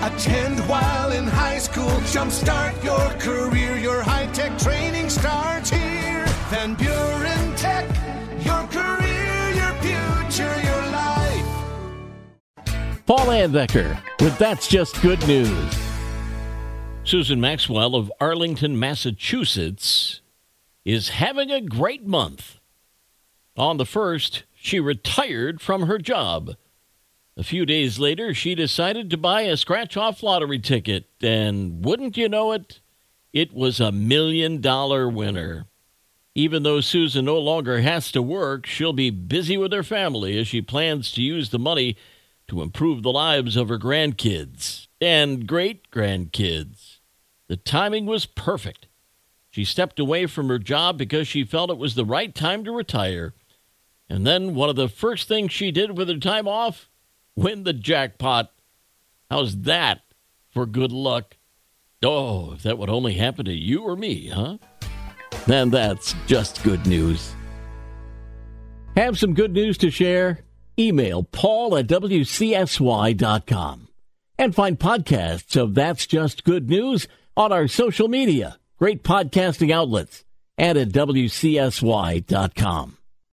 Attend while in high school. Jumpstart your career. Your high tech training starts here. Van Buren Tech. Your career, your future, your life. Paul Anbecker with That's Just Good News. Susan Maxwell of Arlington, Massachusetts is having a great month. On the first, she retired from her job. A few days later, she decided to buy a scratch off lottery ticket, and wouldn't you know it, it was a million dollar winner. Even though Susan no longer has to work, she'll be busy with her family as she plans to use the money to improve the lives of her grandkids and great grandkids. The timing was perfect. She stepped away from her job because she felt it was the right time to retire. And then one of the first things she did with her time off win the jackpot. How's that for good luck? Oh, if that would only happen to you or me, huh? Then that's just good news. Have some good news to share? Email paul at wcsy.com and find podcasts of That's Just Good News on our social media, great podcasting outlets, and at wcsy.com.